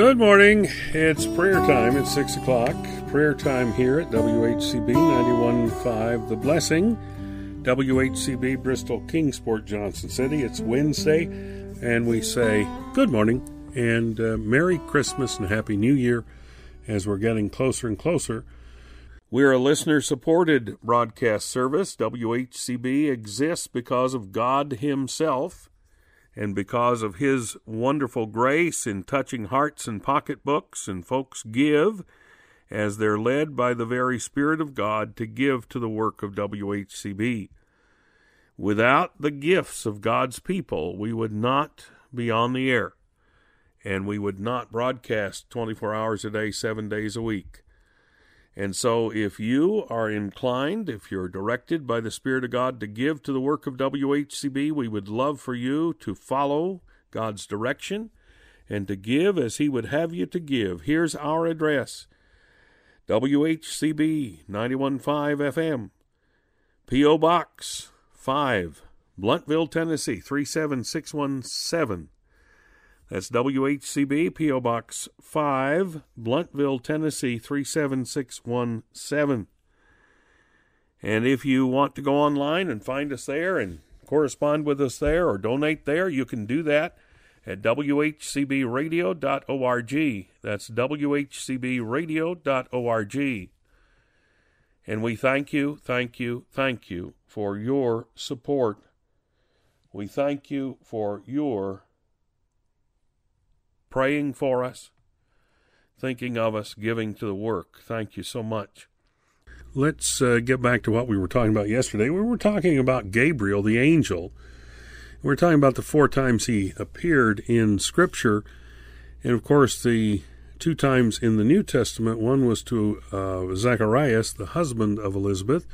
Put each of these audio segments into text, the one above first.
Good morning. It's prayer time at 6 o'clock. Prayer time here at WHCB 91.5 The Blessing. WHCB Bristol Kingsport Johnson City. It's Wednesday, and we say good morning and uh, Merry Christmas and Happy New Year as we're getting closer and closer. We're a listener supported broadcast service. WHCB exists because of God Himself and because of His wonderful grace in touching hearts and pocketbooks, and folks give as they're led by the very Spirit of God to give to the work of WHCB. Without the gifts of God's people, we would not be on the air, and we would not broadcast 24 hours a day, seven days a week. And so, if you are inclined, if you're directed by the Spirit of God to give to the work of WHCB, we would love for you to follow God's direction and to give as He would have you to give. Here's our address WHCB 915 FM, P.O. Box 5, Blountville, Tennessee 37617. That's WHCB, P.O. Box 5, Blountville, Tennessee 37617. And if you want to go online and find us there and correspond with us there or donate there, you can do that at WHCBradio.org. That's WHCBradio.org. And we thank you, thank you, thank you for your support. We thank you for your praying for us, thinking of us, giving to the work. Thank you so much. Let's uh, get back to what we were talking about yesterday. We were talking about Gabriel, the angel. We're talking about the four times he appeared in Scripture. And of course, the two times in the New Testament one was to uh, Zacharias, the husband of Elizabeth,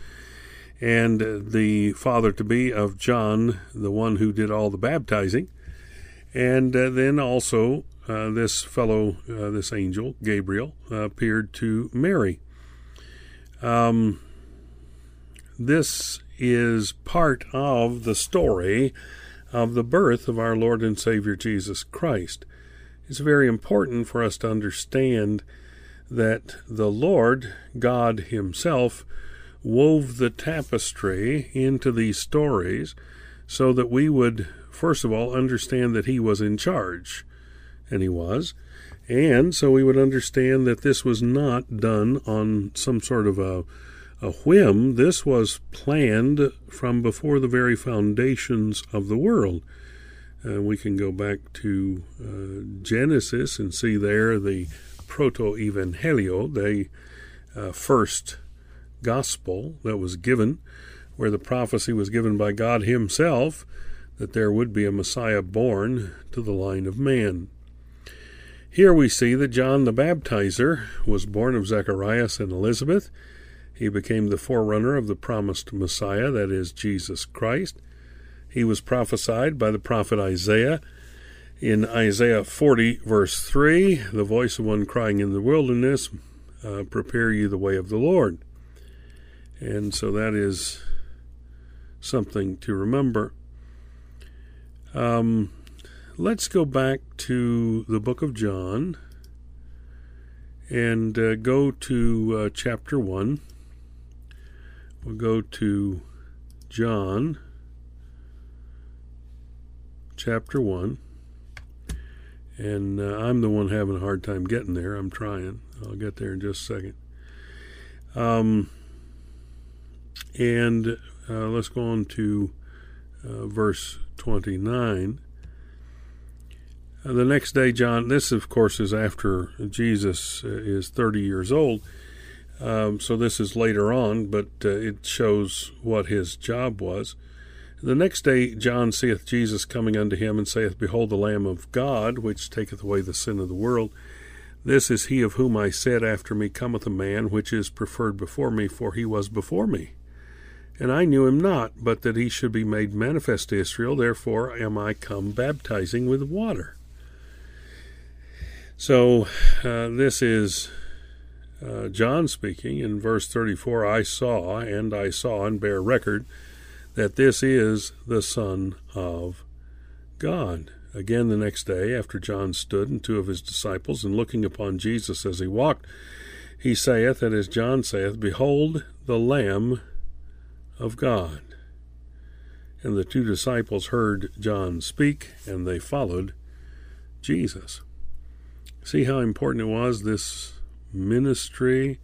and the father to be of John, the one who did all the baptizing. And uh, then also uh, this fellow, uh, this angel, Gabriel, uh, appeared to Mary. Um, this is part of the story of the birth of our Lord and Savior Jesus Christ. It's very important for us to understand that the Lord, God Himself, wove the tapestry into these stories so that we would, first of all, understand that He was in charge and he was. And so we would understand that this was not done on some sort of a, a whim. This was planned from before the very foundations of the world. Uh, we can go back to uh, Genesis and see there the proto evangelium, the uh, first gospel that was given, where the prophecy was given by God Himself that there would be a Messiah born to the line of man. Here we see that John the Baptizer was born of Zacharias and Elizabeth. He became the forerunner of the promised Messiah, that is, Jesus Christ. He was prophesied by the prophet Isaiah. In Isaiah 40, verse 3, the voice of one crying in the wilderness, uh, Prepare you the way of the Lord. And so that is something to remember. Um, let's go back to the book of John and uh, go to uh, chapter 1. We'll go to John chapter 1. And uh, I'm the one having a hard time getting there. I'm trying. I'll get there in just a second. Um, and uh, let's go on to uh, verse 29. Uh, the next day, John, this of course is after Jesus uh, is 30 years old. Um, so this is later on, but uh, it shows what his job was. The next day, John seeth Jesus coming unto him, and saith, Behold, the Lamb of God, which taketh away the sin of the world. This is he of whom I said, After me cometh a man, which is preferred before me, for he was before me. And I knew him not, but that he should be made manifest to Israel. Therefore am I come baptizing with water. So uh, this is uh, John speaking in verse 34 I saw, and I saw, and bear record that this is the Son of God. Again the next day, after John stood and two of his disciples, and looking upon Jesus as he walked, he saith, and as John saith, Behold the Lamb of God. And the two disciples heard John speak, and they followed Jesus. See how important it was, this ministry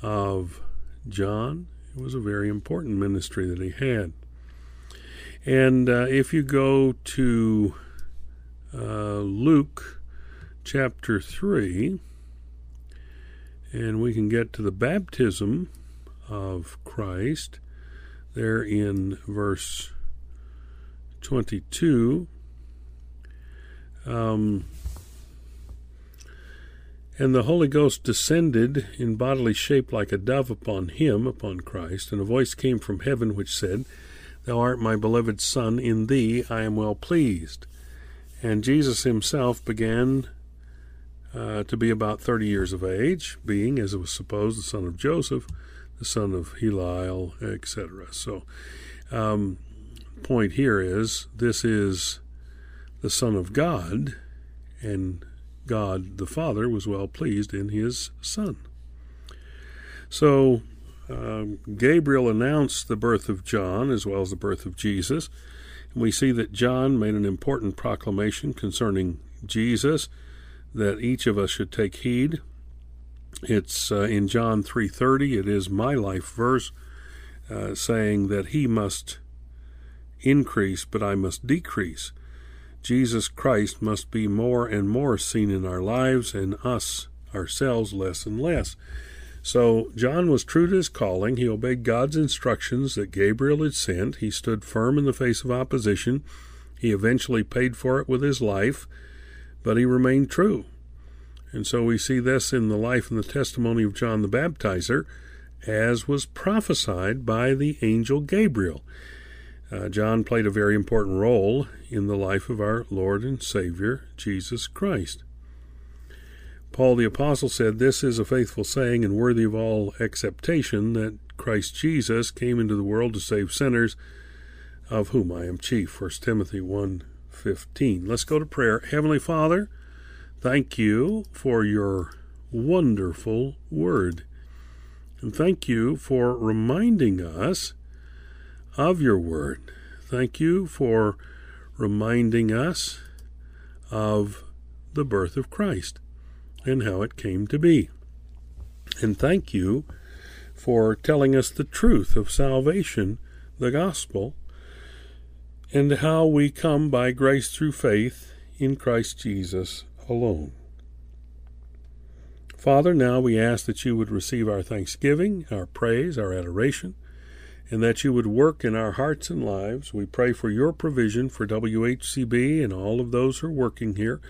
of John? It was a very important ministry that he had. And uh, if you go to uh, Luke chapter 3, and we can get to the baptism of Christ there in verse 22. Um, and the Holy Ghost descended in bodily shape like a dove upon him, upon Christ, and a voice came from heaven which said, Thou art my beloved Son, in thee I am well pleased. And Jesus himself began uh, to be about 30 years of age, being, as it was supposed, the son of Joseph, the son of Heliel, etc. So, um, point here is this is the Son of God, and God the Father was well pleased in his Son. So, um, Gabriel announced the birth of John as well as the birth of Jesus. And we see that John made an important proclamation concerning Jesus that each of us should take heed. It's uh, in John 3:30. It is my life verse, uh, saying that he must increase, but I must decrease. Jesus Christ must be more and more seen in our lives, and us ourselves less and less. So John was true to his calling. He obeyed God's instructions that Gabriel had sent. He stood firm in the face of opposition. He eventually paid for it with his life but he remained true. And so we see this in the life and the testimony of John the Baptizer, as was prophesied by the angel Gabriel. Uh, John played a very important role in the life of our Lord and Savior, Jesus Christ. Paul the Apostle said, This is a faithful saying and worthy of all acceptation that Christ Jesus came into the world to save sinners, of whom I am chief. 1 Timothy 1 15. Let's go to prayer. Heavenly Father, thank you for your wonderful word. And thank you for reminding us of your word. Thank you for reminding us of the birth of Christ and how it came to be. And thank you for telling us the truth of salvation, the gospel, and how we come by grace through faith in Christ Jesus alone. Father, now we ask that you would receive our thanksgiving, our praise, our adoration, and that you would work in our hearts and lives. We pray for your provision for WHCB and all of those who are working here,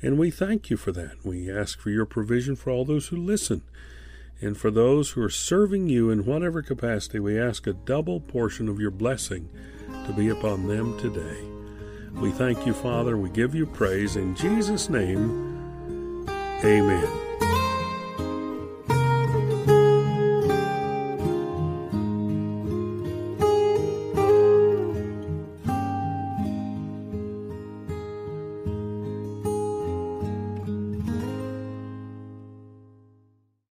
and we thank you for that. We ask for your provision for all those who listen. And for those who are serving you in whatever capacity, we ask a double portion of your blessing to be upon them today. We thank you, Father. We give you praise. In Jesus' name, amen.